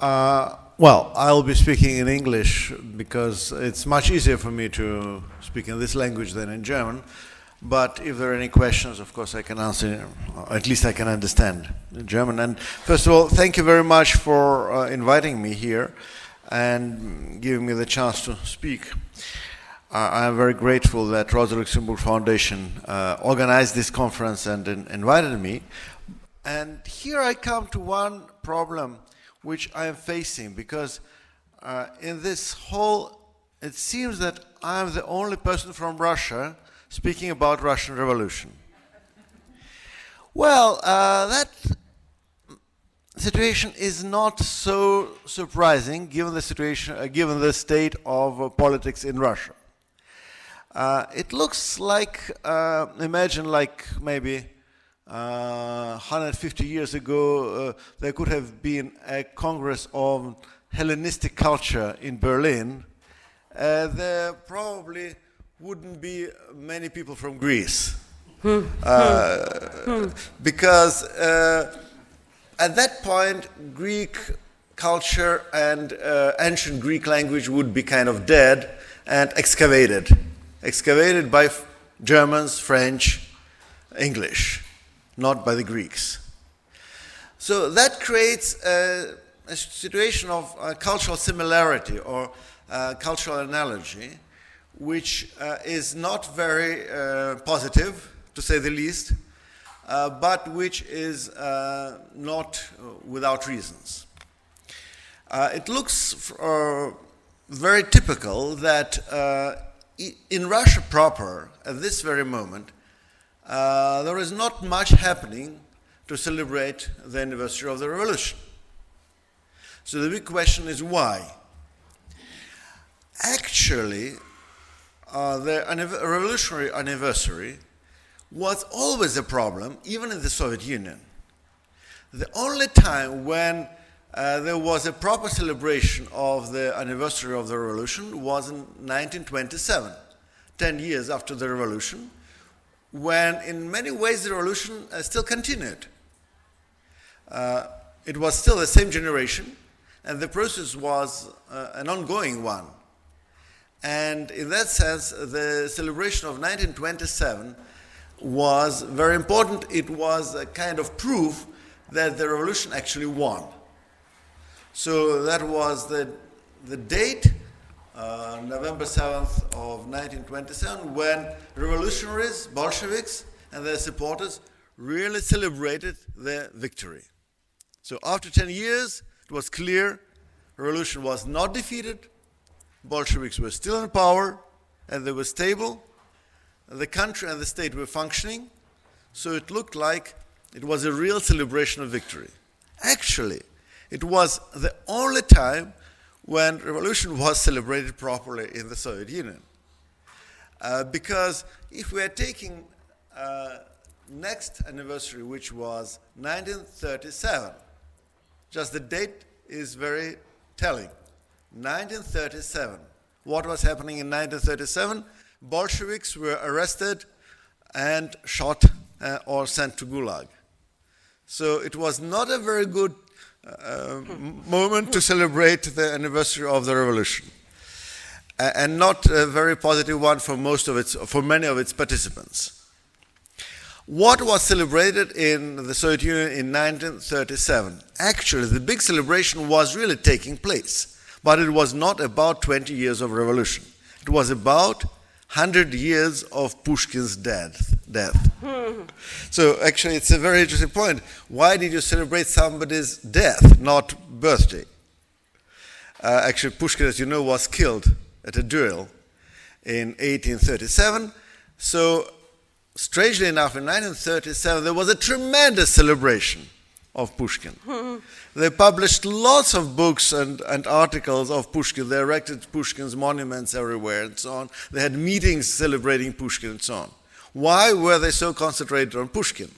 Uh, well, I'll be speaking in English because it's much easier for me to speak in this language than in German. But if there are any questions, of course, I can answer, at least I can understand German. And first of all, thank you very much for uh, inviting me here and giving me the chance to speak. I am very grateful that Rosa Luxemburg Foundation uh, organized this conference and in invited me. And here I come to one problem which I am facing because uh, in this whole, it seems that I am the only person from Russia speaking about Russian Revolution. Well, uh, that situation is not so surprising given the situation, uh, given the state of uh, politics in Russia. Uh, it looks like, uh, imagine like maybe 150 years ago, there could have been a Congress of Hellenistic culture in Berlin. there probably wouldn't be many people from Greece. Hmm. uh, because uh, at that point, Greek culture and uh, ancient Greek language would be kind of dead and excavated. Excavated by Germans, French, English, not by the Greeks. So that creates a, a situation of uh, cultural similarity or uh, cultural analogy which uh, is not very uh, positive, to say the least, but which is not without reasons. It looks very typical that in Russia proper, at this very moment, there is not much happening to celebrate the anniversary of the revolution. So the big question is why? Actually, uh, the revolutionary anniversary was always a problem, even in the Soviet Union. The only time when uh, there was a proper celebration of the anniversary of the revolution was in 1927, 10 years after the revolution, when in many ways the revolution uh, still continued. Uh, it was still the same generation, and the process was uh, an ongoing one. And in that sense, the celebration of 1927 was very important. It was a kind of proof that the revolution actually won. So that was the, the date, uh, November 7th of 1927, when revolutionaries, Bolsheviks, and their supporters really celebrated their victory. So after 10 years, it was clear revolution was not defeated, Bolsheviks were still in power and they were stable. The country and the state were functioning, so it looked like it was a real celebration of victory. Actually, it was the only time when revolution was celebrated properly in the Soviet Union. Uh, because if we are taking uh, next anniversary, which was 1937, just the date is very telling. 1937. What was happening in 1937? Bolsheviks were arrested and shot uh, or sent to Gulag. So it was not a very good uh, moment to celebrate the anniversary of the revolution, and not a very positive one for most of its, for many of its participants. What was celebrated in the Soviet Union in 1937? Actually, the big celebration was really taking place. But it was not about 20 years of revolution. It was about 100 years of Pushkin's death. death. so actually, it's a very interesting point. Why did you celebrate somebody's death, not birthday? Uh, actually, Pushkin, as you know, was killed at a duel in 1837. So, strangely enough, in 1937, there was a tremendous celebration of Pushkin. they published lots of books and, and articles of Pushkin. They erected Pushkin's monuments everywhere and so on. They had meetings celebrating Pushkin and so on. Why were they so concentrated on Pushkin?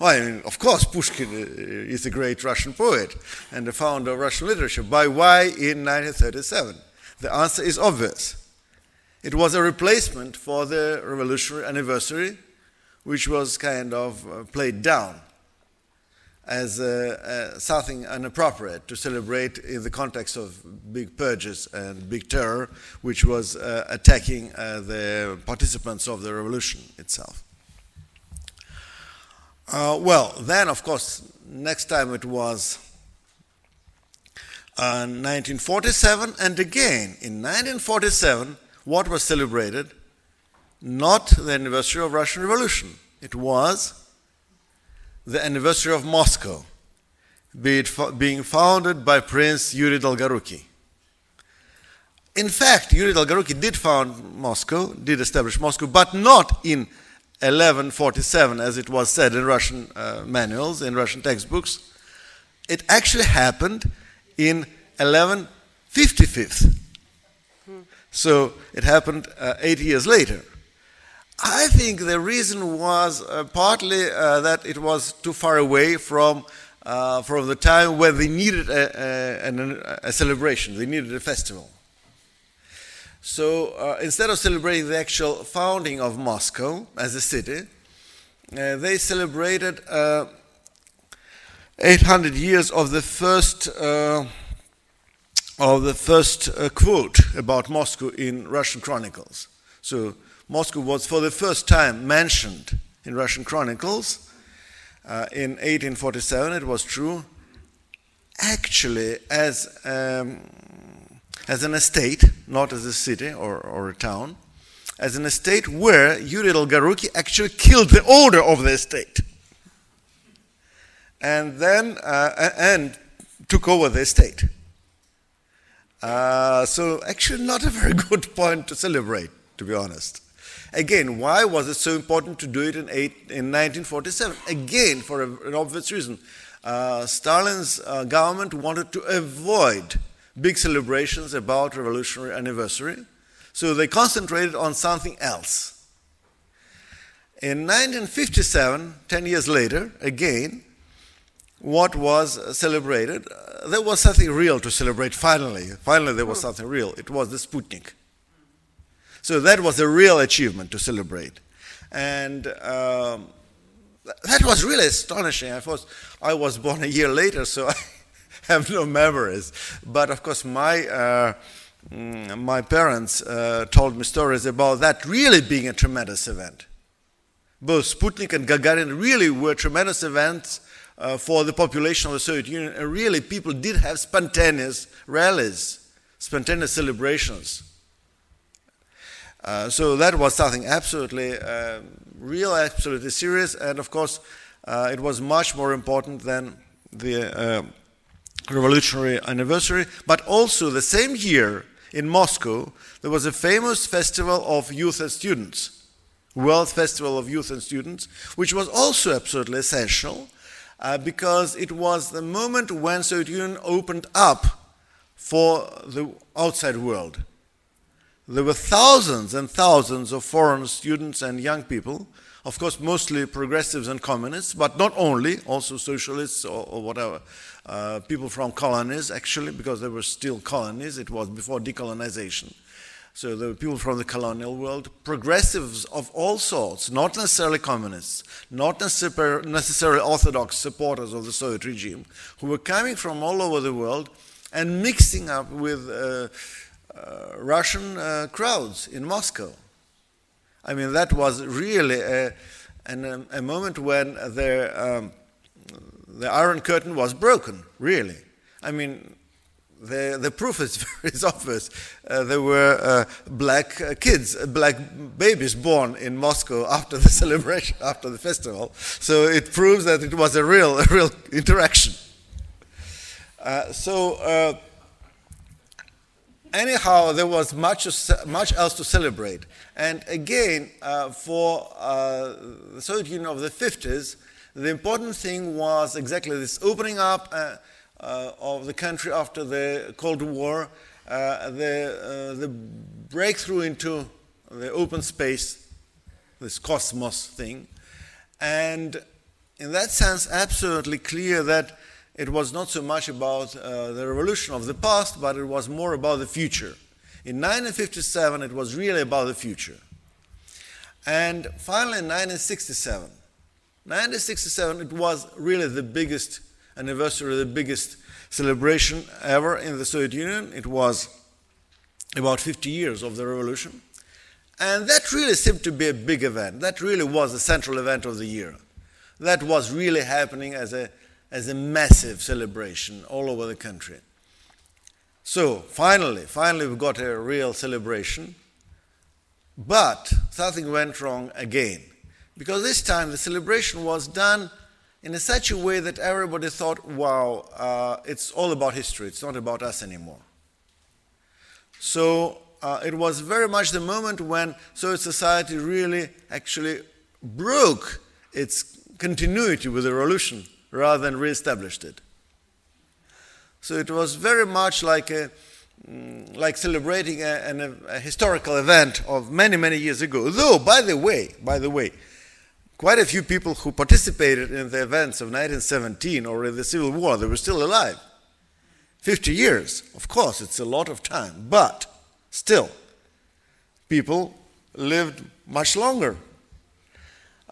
Well, I mean, of course, Pushkin is a great Russian poet and the founder of Russian literature. But why in 1937? The answer is obvious. It was a replacement for the revolutionary anniversary, which was kind of uh, played down as uh, uh, something inappropriate to celebrate in the context of big purges and big terror, which was uh, attacking uh, the participants of the revolution itself. Uh, well, then, of course, next time it was 1947, uh, and again in 1947, what was celebrated? Not the anniversary of Russian Revolution. It was the anniversary of Moscow, be being founded by Prince Yuri Dolgoruki. In fact, Yuri Dolgoruki did found Moscow, did establish Moscow, but not in 1147, as it was said in Russian uh, manuals, in Russian textbooks. It actually happened in 1155. So it happened uh, 80 years later. I think the reason was uh, partly uh, that it was too far away from, uh, from the time when they needed a, a, a, celebration, they needed a festival. So uh, instead of celebrating the actual founding of Moscow as a city, uh, they celebrated uh, 800 years of the first of the first quote about Moscow in Russian chronicles. So Moscow was for the first time mentioned in Russian chronicles. Uh, in 1847, it was true, actually as, um, as an estate, not as a city or, or a town, as an estate where Yuri Dolgoruki actually killed the owner of the estate. And then, uh, and took over the estate. Uh, so actually not a very good point to celebrate, to be honest. Again, why was it so important to do it in, eight, in 1947? Again, for a, an obvious reason. Uh, Stalin's uh, government wanted to avoid big celebrations about revolutionary anniversary, so they concentrated on something else. In 1957, 10 years later, again, what was celebrated? Uh, there was something real to celebrate finally. Finally, there was something real. It was the Sputnik. So that was a real achievement to celebrate. And um, that was really astonishing. Of course, I was born a year later, so I have no memories. But of course, my, uh, mm, my parents uh, told me stories about that really being a tremendous event. Both Sputnik and Gagarin really were tremendous events uh, for the population of the Soviet Union, and really people did have spontaneous rallies, spontaneous celebrations. Uh, so that was something absolutely uh, real, absolutely serious, and of course, uh, it was much more important than the uh, revolutionary anniversary. But also, the same year in Moscow, there was a famous festival of youth and students, World Festival of Youth and Students, which was also absolutely essential uh, because it was the moment when Soviet Union opened up for the outside world there were thousands and thousands of foreign students and young people, of course, mostly progressives and communists, but not only, also socialists or, or whatever, uh, people from colonies, actually, because there were still colonies, it was before decolonization. So there were people from the colonial world, progressives of all sorts, not necessarily communists, not necessarily orthodox supporters of the Soviet regime, who were coming from all over the world and mixing up with uh, uh, Russian uh, crowds in Moscow. I mean, that was really a, an, um, a moment when the, um, the Iron Curtain was broken, really. I mean, the, the proof is very obvious. Uh, there were uh, black uh, kids, uh, black babies born in Moscow after the celebration, after the festival. So it proves that it was a real, a real interaction. so anyhow, there was much, much else to celebrate. And again, uh, for uh, the Soviet Union of the 50s, the important thing was exactly this opening up uh, uh of the country after the Cold War, uh, the, uh, the breakthrough into the open space, this cosmos thing. And in that sense, absolutely clear that it was not so much about uh, the revolution of the past, but it was more about the future. In 1957, it was really about the future. And finally, in 1967, 1967, it was really the biggest anniversary, the biggest celebration ever in the Soviet Union. It was about 50 years of the revolution. And that really seemed to be a big event. That really was the central event of the year. That was really happening as a, as a massive celebration all over the country. So finally, finally, we got a real celebration. But something went wrong again. Because this time the celebration was done in a such a way that everybody thought, wow, uh, it's all about history, it's not about us anymore. So uh, it was very much the moment when Soviet society really actually broke its continuity with the revolution rather than re-established it. So it was very much like a, mm, like celebrating a, a, a, historical event of many many years ago. Though, by the way, by the way, quite a few people who participated in the events of 1917 or in the Civil War, they were still alive. 50 years, of course, it's a lot of time, but still, people lived much longer.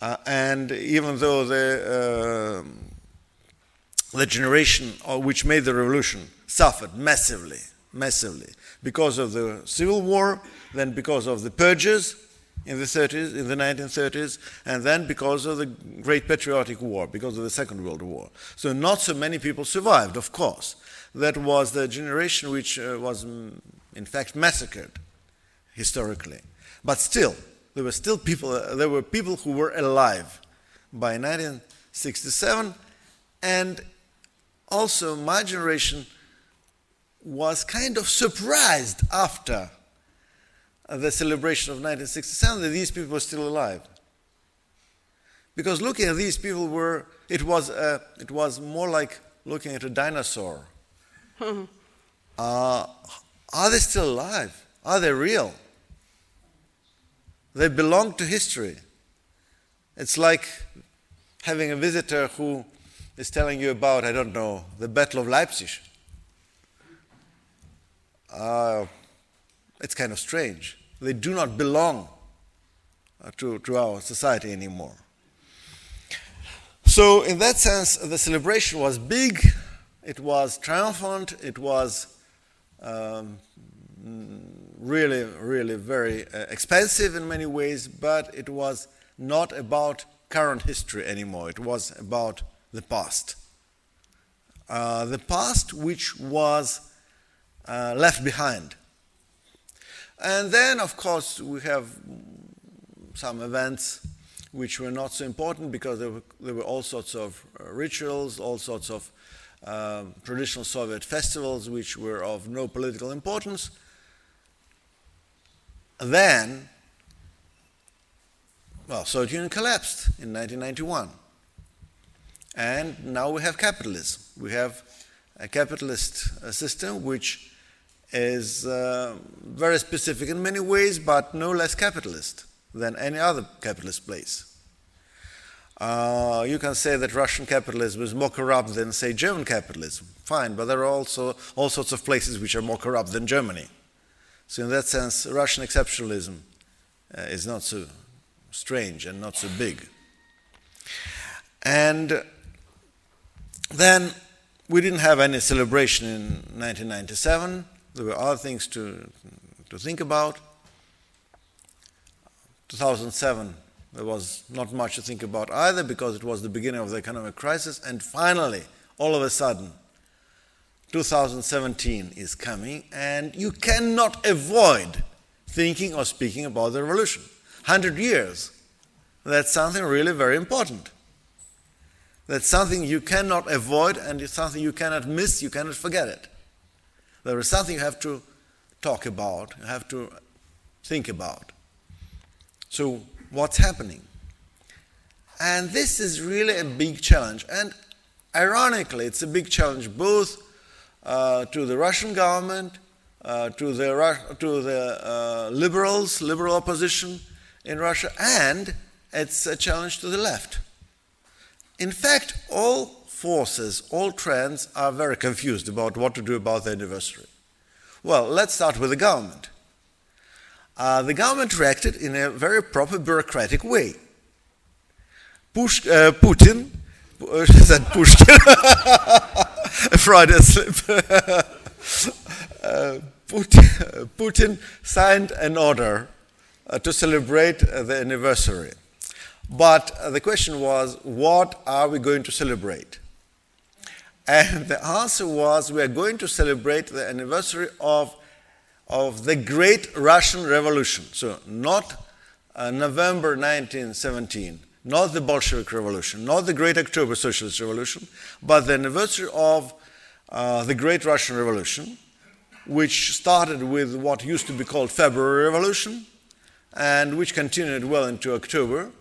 Uh, and even though the, uh, the generation which made the revolution suffered massively, massively, because of the Civil War, then because of the purges, in the 30s, in the 1930s, and then because of the Great Patriotic War, because of the Second World War. So not so many people survived, of course. That was the generation which uh, was, mm, in fact, massacred historically. But still, there were still people. Uh, there were people who were alive by 1967, and also my generation was kind of surprised after the celebration of 1967 that these people were still alive. Because looking at these people were, it was, uh, it was more like looking at a dinosaur. uh, are they still alive? Are they real? They belong to history. It's like having a visitor who is telling you about, I don't know, the Battle of Leipzig. Uh, it's kind of strange. They do not belong uh, to, to our society anymore. So, in that sense, the celebration was big, it was triumphant, it was um, really, really very uh, expensive in many ways, but it was not about current history anymore. It was about the past. Uh, the past which was uh, left behind. And then, of course, we have some events which were not so important because there were, there were all sorts of uh, rituals, all sorts of uh, traditional Soviet festivals which were of no political importance. Then, well, Soviet Union collapsed in 1991. And now we have capitalism. We have a capitalist uh, system which is uh, very specific in many ways, but no less capitalist than any other capitalist place. Uh, you can say that Russian capitalism is more corrupt than, say, German capitalism. Fine, but there are also all sorts of places which are more corrupt than Germany. So, in that sense, Russian exceptionalism uh, is not so strange and not so big. And then we didn't have any celebration in 1997. There were other things to, to think about. 2007, there was not much to think about either because it was the beginning of the economic crisis. And finally, all of a sudden, 2017 is coming, and you cannot avoid thinking or speaking about the revolution. 100 years, that's something really very important. That's something you cannot avoid, and it's something you cannot miss, you cannot forget it. There is something you have to talk about, you have to think about. So, what's happening? And this is really a big challenge. And ironically, it's a big challenge both uh, to the Russian government, uh, to the, to the uh, liberals, liberal opposition in Russia, and it's a challenge to the left. In fact, all forces, all trends are very confused about what to do about the anniversary. Well, let's start with the government. Uh, the government reacted in a very proper bureaucratic way. Push, uh, Putin, uh, said Pushkin, Freudian slip. uh, Putin, Putin, signed an order uh, to celebrate uh, the anniversary. But the question was, what are we going to celebrate? And the answer was, we are going to celebrate the anniversary of, of the Great Russian Revolution. So, not uh, November 1917, not the Bolshevik Revolution, not the Great October Socialist Revolution, but the anniversary of uh, the Great Russian Revolution, which started with what used to be called February Revolution, and which continued well into October,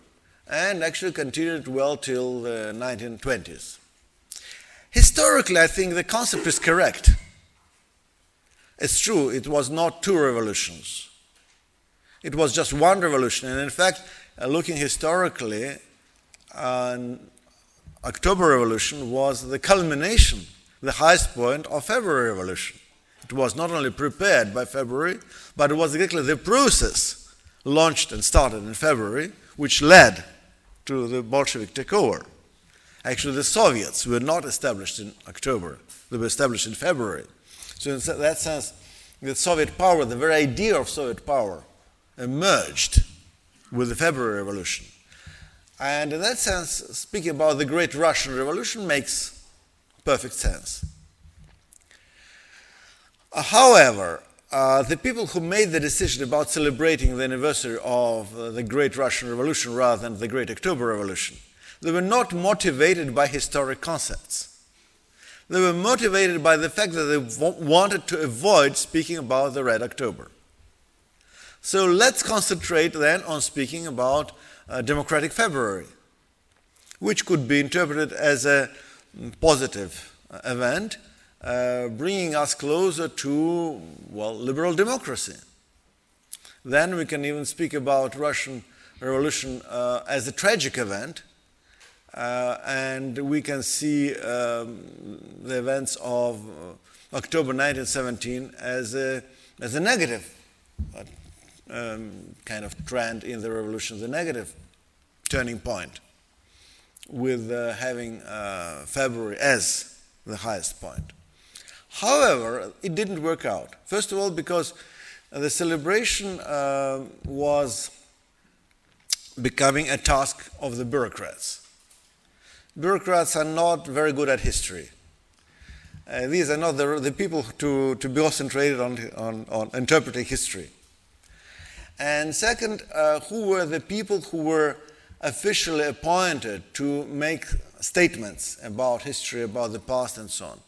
and actually continued well till the 1920s. Historically, I think the concept is correct. It's true, it was not two revolutions. It was just one revolution. And in fact, uh, looking historically, uh, October Revolution was the culmination, the highest point of February Revolution. It was not only prepared by February, but it was exactly the process launched and started in February, which led to the Bolshevik takeover. Actually, the Soviets were not established in October, they were established in February. So, in that sense, the Soviet power, the very idea of Soviet power, emerged with the February Revolution. And in that sense, speaking about the Great Russian Revolution makes perfect sense. However, uh, the people who made the decision about celebrating the anniversary of uh, the Great Russian Revolution rather than the Great October Revolution, they were not motivated by historic concepts. They were motivated by the fact that they wanted to avoid speaking about the Red October. So let's concentrate then on speaking about uh, Democratic February, which could be interpreted as a positive event uh, bringing us closer to, well, liberal democracy. Then we can even speak about Russian Revolution uh, as a tragic event, uh, and we can see um, the events of uh, October 1917 as a, as a negative uh, um, kind of trend in the revolution, the negative turning point, with uh, having February as the highest point. However, it didn't work out. First of all, because the celebration uh, was becoming a task of the bureaucrats. Bureaucrats are not very good at history. Uh, these are not the, the people to, to be concentrated on, on, on interpreting history. And second, uh, who were the people who were officially appointed to make statements about history, about the past, and so on?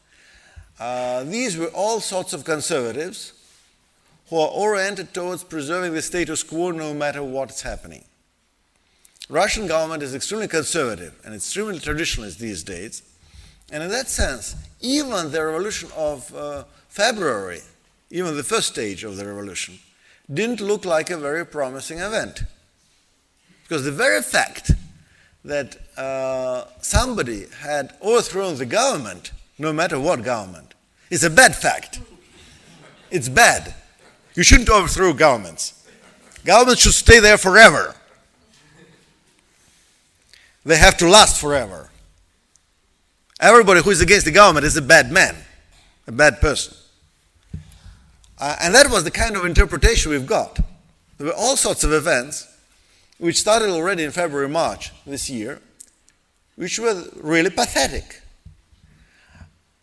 Uh, these were all sorts of conservatives who are oriented towards preserving the status quo no matter what's happening. Russian government is extremely conservative and extremely traditionalist these days. And in that sense, even the revolution of uh, February, even the first stage of the revolution, didn't look like a very promising event. Because the very fact that uh, somebody had overthrown the government, no matter what government, It's a bad fact. It's bad. You shouldn't overthrow governments. Governments should stay there forever. They have to last forever. Everybody who is against the government is a bad man, a bad person. Uh, and that was the kind of interpretation we've got. There were all sorts of events which started already in February, March this year, which were really pathetic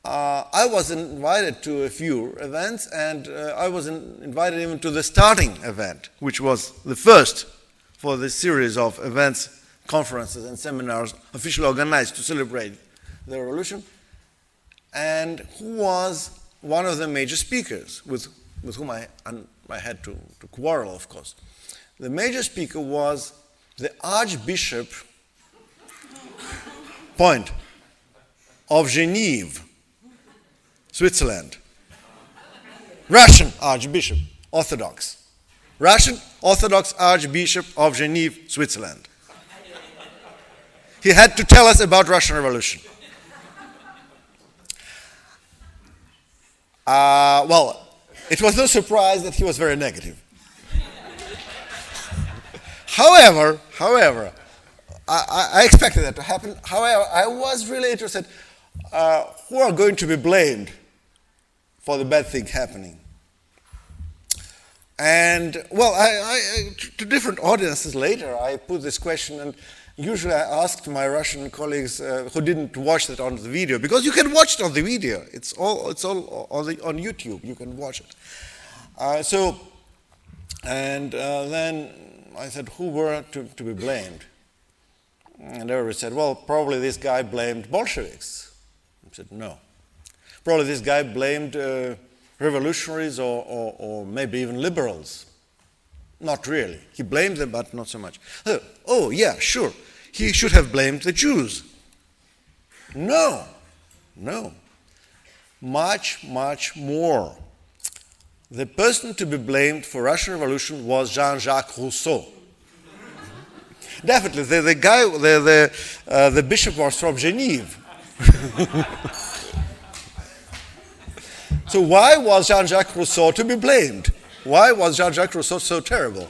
uh, I was invited to a few events, and uh, I was in, invited even to the starting event, which was the first for this series of events, conferences, and seminars officially organized to celebrate the revolution, and who was one of the major speakers with, with whom I, I had to, to quarrel, of course. The major speaker was the Archbishop Point of Geneva Switzerland. Russian Archbishop, Orthodox. Russian Orthodox Archbishop of Geneva, Switzerland. He had to tell us about Russian Revolution. Uh, well, it was no surprise that he was very negative. however, however, I, I, expected that to happen. However, I was really interested uh, who are going to be blamed for the bad thing happening. And, well, I, I, to different audiences later, I put this question, and usually I asked my Russian colleagues uh, who didn't watch that on the video, because you can watch it on the video. It's all, it's all on, the, on YouTube. You can watch it. Uh, so, and uh, then I said, who were to, to be blamed? And everybody said, well, probably this guy blamed Bolsheviks. I said, no. Probably this guy blamed uh, revolutionaries or, or, or, maybe even liberals. Not really. He blamed them, but not so much. Oh, oh, yeah, sure. He should have blamed the Jews. No, no. Much, much more. The person to be blamed for Russian Revolution was Jean-Jacques Rousseau. Definitely, the, the guy, the, the, uh, the bishop was from Geneva. so why was Jean-Jacques Rousseau to be blamed? Why was Jean-Jacques Rousseau so terrible?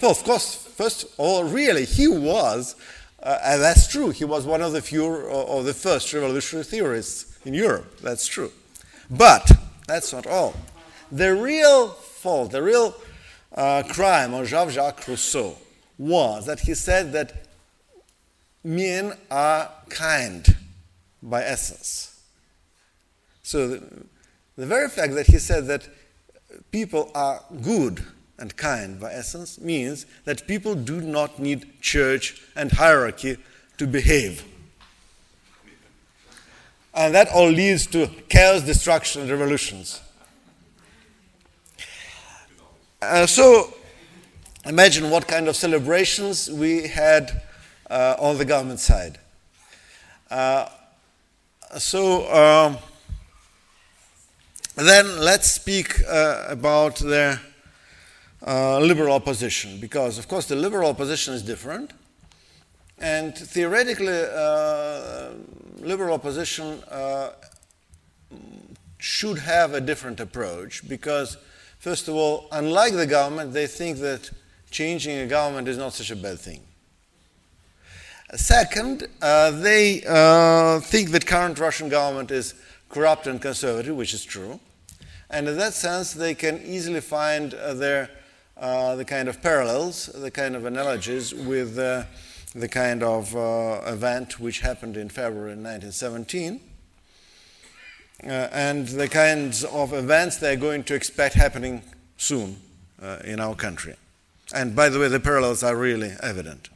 Well, of course, first of all, really, he was, uh, and that's true, he was one of the few or the first revolutionary theorists in Europe. That's true. But that's not all. The real fault, the real uh, crime of Jean-Jacques Rousseau was that he said that men are kind by essence. So the, the very fact that he said that people are good and kind by essence means that people do not need church and hierarchy to behave. And that all leads to chaos, destruction, and revolutions. Uh, so imagine what kind of celebrations we had uh, on the government side. Uh, so um, then let's speak uh, about the uh, liberal opposition, because of course the liberal opposition is different, and theoretically, uh, liberal opposition uh, should have a different approach because, first of all, unlike the government, they think that changing a government is not such a bad thing. Second, uh, they uh, think that current Russian government is corrupt and conservative, which is true. And in that sense, they can easily find uh, their, uh, the kind of parallels, the kind of analogies with uh, the kind of event which happened in February 1917. and the kinds of events they're going to expect happening soon in our country. And by the way, the parallels are really evident.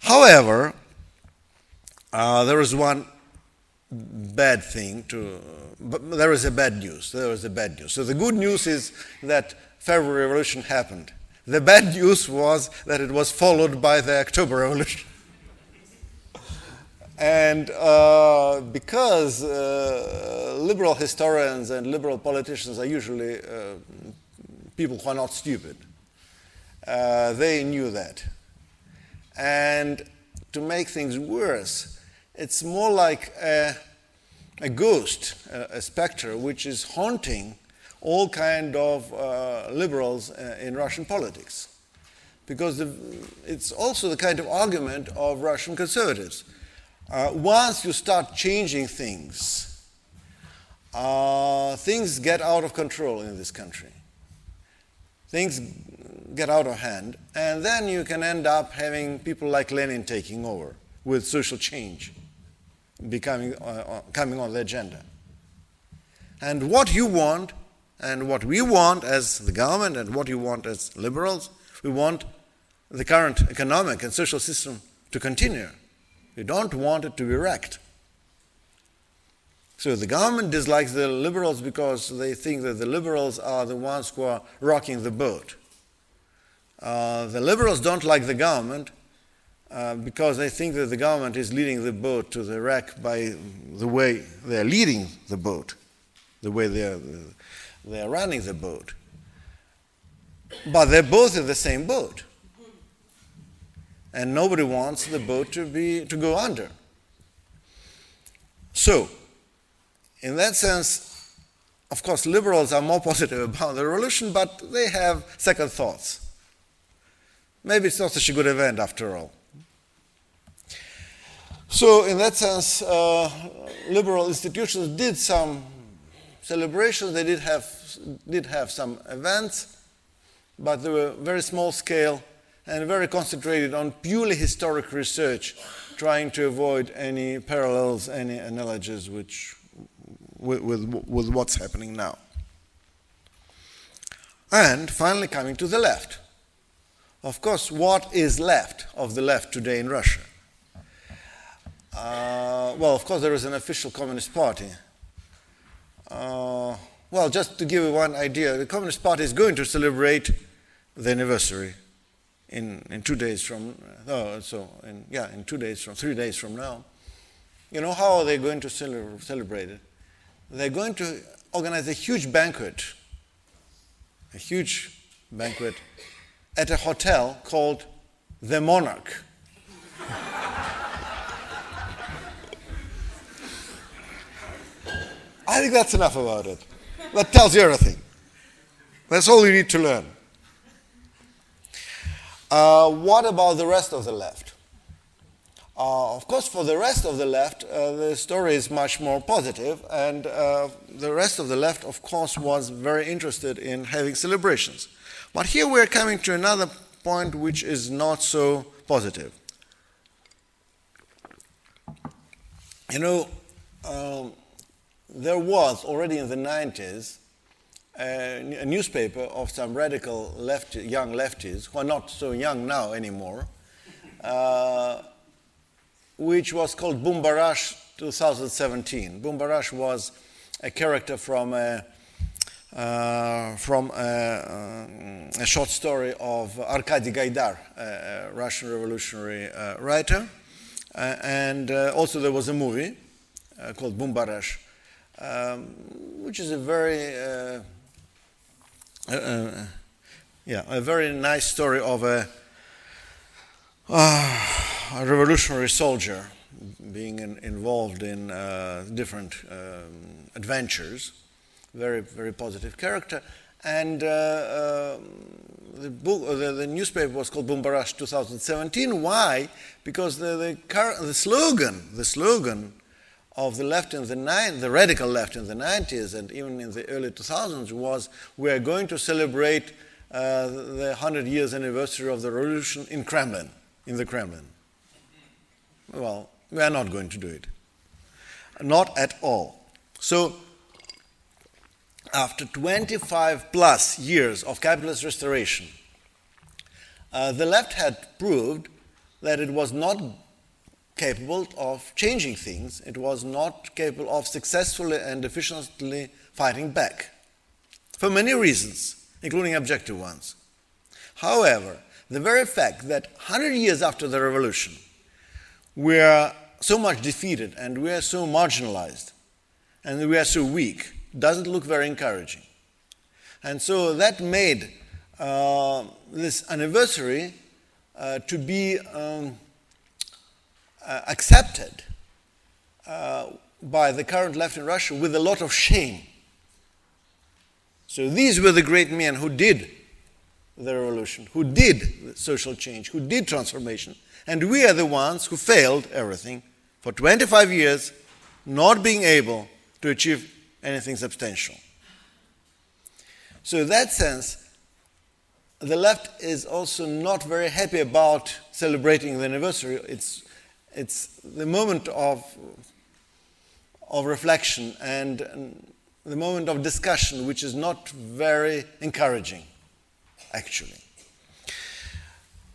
However, uh, there is one bad thing to, but there is a bad news. There is a bad news. So the good news is that February Revolution happened. The bad news was that it was followed by the October Revolution. and uh, because uh, liberal historians and liberal politicians are usually uh, people who are not stupid, uh, they knew that. And to make things worse, it's more like a, a ghost, a, a, specter, which is haunting all kind of uh, liberals uh, in Russian politics. Because the, it's also the kind of argument of Russian conservatives. Uh, once you start changing things, uh, things get out of control in this country. Things get out of hand, and then you can end up having people like Lenin taking over with social change becoming uh, uh, coming on the agenda. And what you want, and what we want as the government, and what you want as liberals, we want the current economic and social system to continue. We don't want it to be wrecked. So the government dislikes the liberals because they think that the liberals are the ones who are rocking the boat. Uh, the liberals don't like the government uh, because they think that the government is leading the boat to the wreck by the way they're leading the boat, the way they're, they're running the boat. But they're both in the same boat. And nobody wants the boat to, be, to go under. So, in that sense, of course, liberals are more positive about the revolution, but they have second thoughts. Maybe it's not such a good event after all. So, in that sense, uh, liberal institutions did some celebrations, they did have, did have some events, but they were very small scale and very concentrated on purely historic research, trying to avoid any parallels, any analogies which, with, with, with what's happening now. And finally, coming to the left. Of course, what is left of the left today in Russia? Uh, well, of course, there is an official Communist Party. Uh, well, just to give you one idea, the Communist Party is going to celebrate the anniversary in, in two days from, oh, so in, yeah, in two days from, three days from now. You know how are they going to celebrate it? They're going to organize a huge banquet, a huge banquet at a hotel called The Monarch. I think that's enough about it. That tells you everything. That's all you need to learn. Uh, what about the rest of the left? Uh, of course, for the rest of the left, uh, the story is much more positive, and uh, the rest of the left, of course, was very interested in having celebrations. But here we're coming to another point which is not so positive. You know, um, there was already in the 90s a, newspaper of some radical left, young lefties, who are not so young now anymore, uh, which was called Bumbarash 2017. Bumbarash was a character from a, uh, from a, a, short story of Arkady Gaidar, a, Russian revolutionary uh, writer. Uh, and uh, also there was a movie uh, called Bumbarash um, which is a very, uh, uh, uh, yeah, a very nice story of a, uh, a revolutionary soldier being in, involved in uh, different um, adventures. Very, very positive character. And uh, um, the, book, the, the, newspaper was called Bumbarash 2017. Why? Because the, the, the slogan, the slogan of the left in the the radical left in the 90s and even in the early 2000s was we are going to celebrate uh, the 100 years anniversary of the revolution in Kremlin, in the Kremlin. Well, we are not going to do it. Not at all. So, after 25 plus years of capitalist restoration, uh, the left had proved that it was not capable of changing things. It was not capable of successfully and efficiently fighting back for many reasons, including objective ones. However, the very fact that 100 years after the revolution, we are so much defeated and we are so marginalized and we are so weak doesn't look very encouraging. And so that made uh, this anniversary uh, to be um, accepted uh, by the current left in Russia with a lot of shame. So these were the great men who did the revolution, who did social change, who did transformation. And we are the ones who failed everything for 25 years, not being able to achieve anything substantial. So, in that sense, the left is also not very happy about celebrating the anniversary. It's it's the moment of, of reflection and, the moment of discussion, which is not very encouraging, actually.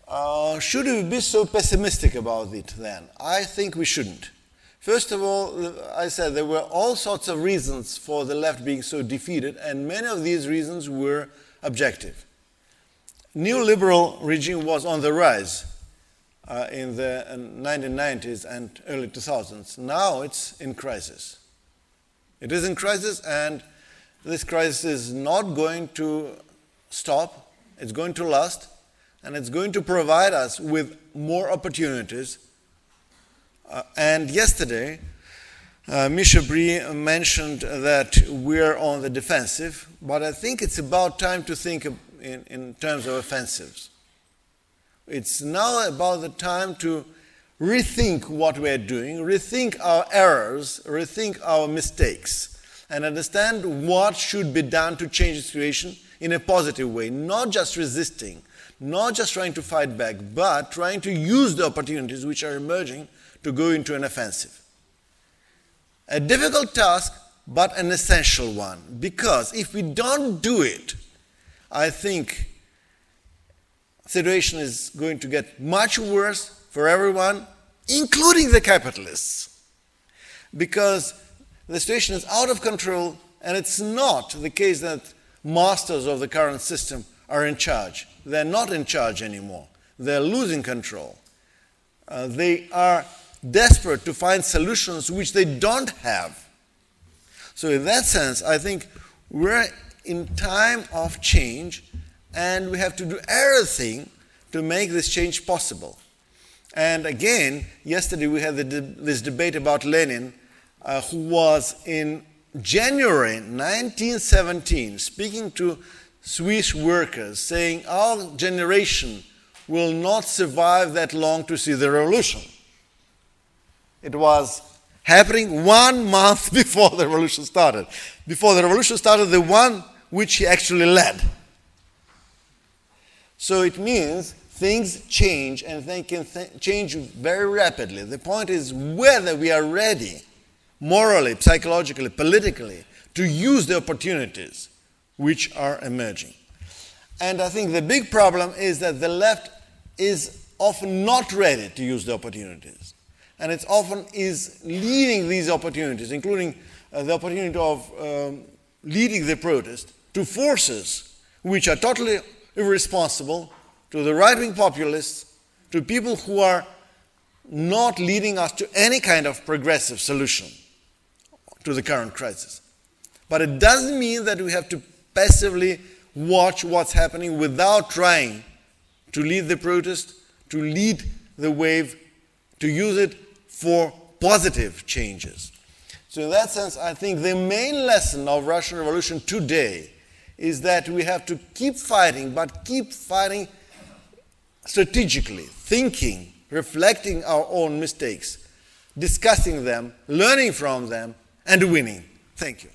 Uh, should we be so pessimistic about it then? I think we shouldn't. First of all, I said there were all sorts of reasons for the left being so defeated, and many of these reasons were objective. Neoliberal regime was on the rise uh, in the 1990s and early 2000s. Now it's in crisis. It is in crisis, and this crisis is not going to stop. It's going to last, and it's going to provide us with more opportunities. Uh, and yesterday, uh, Misha Brie mentioned that we're on the defensive, but I think it's about time to think in, in terms of offensives. It's now about the time to rethink what we're doing, rethink our errors, rethink our mistakes, and understand what should be done to change the situation in a positive way, not just resisting, not just trying to fight back, but trying to use the opportunities which are emerging to go into an offensive. A difficult task, but an essential one, because if we don't do it, I think situation is going to get much worse for everyone, including the capitalists, because the situation is out of control, and it's not the case that masters of the current system are in charge. They're not in charge anymore. They're losing control. Uh, they are desperate to find solutions which they don't have. So, in that sense, I think we're in time of change and we have to do everything to make this change possible. And again, yesterday we had de- this debate about Lenin, uh, who was in January 1917 speaking to Swiss workers, saying, Our generation will not survive that long to see the revolution. It was happening one month before the revolution started. Before the revolution started, the one which he actually led. So it means things change and they can th- change very rapidly. The point is whether we are ready, morally, psychologically, politically, to use the opportunities which are emerging. And I think the big problem is that the left is often not ready to use the opportunities. And it often is leading these opportunities, including uh, the opportunity of um, leading the protest, to forces which are totally irresponsible, to the right wing populists, to people who are not leading us to any kind of progressive solution to the current crisis. But it doesn't mean that we have to passively watch what's happening without trying to lead the protest, to lead the wave, to use it for positive changes. So, in that sense, I think the main lesson of Russian Revolution today is that we have to keep fighting, but keep fighting strategically, thinking, reflecting our own mistakes, discussing them, learning from them, and winning. Thank you.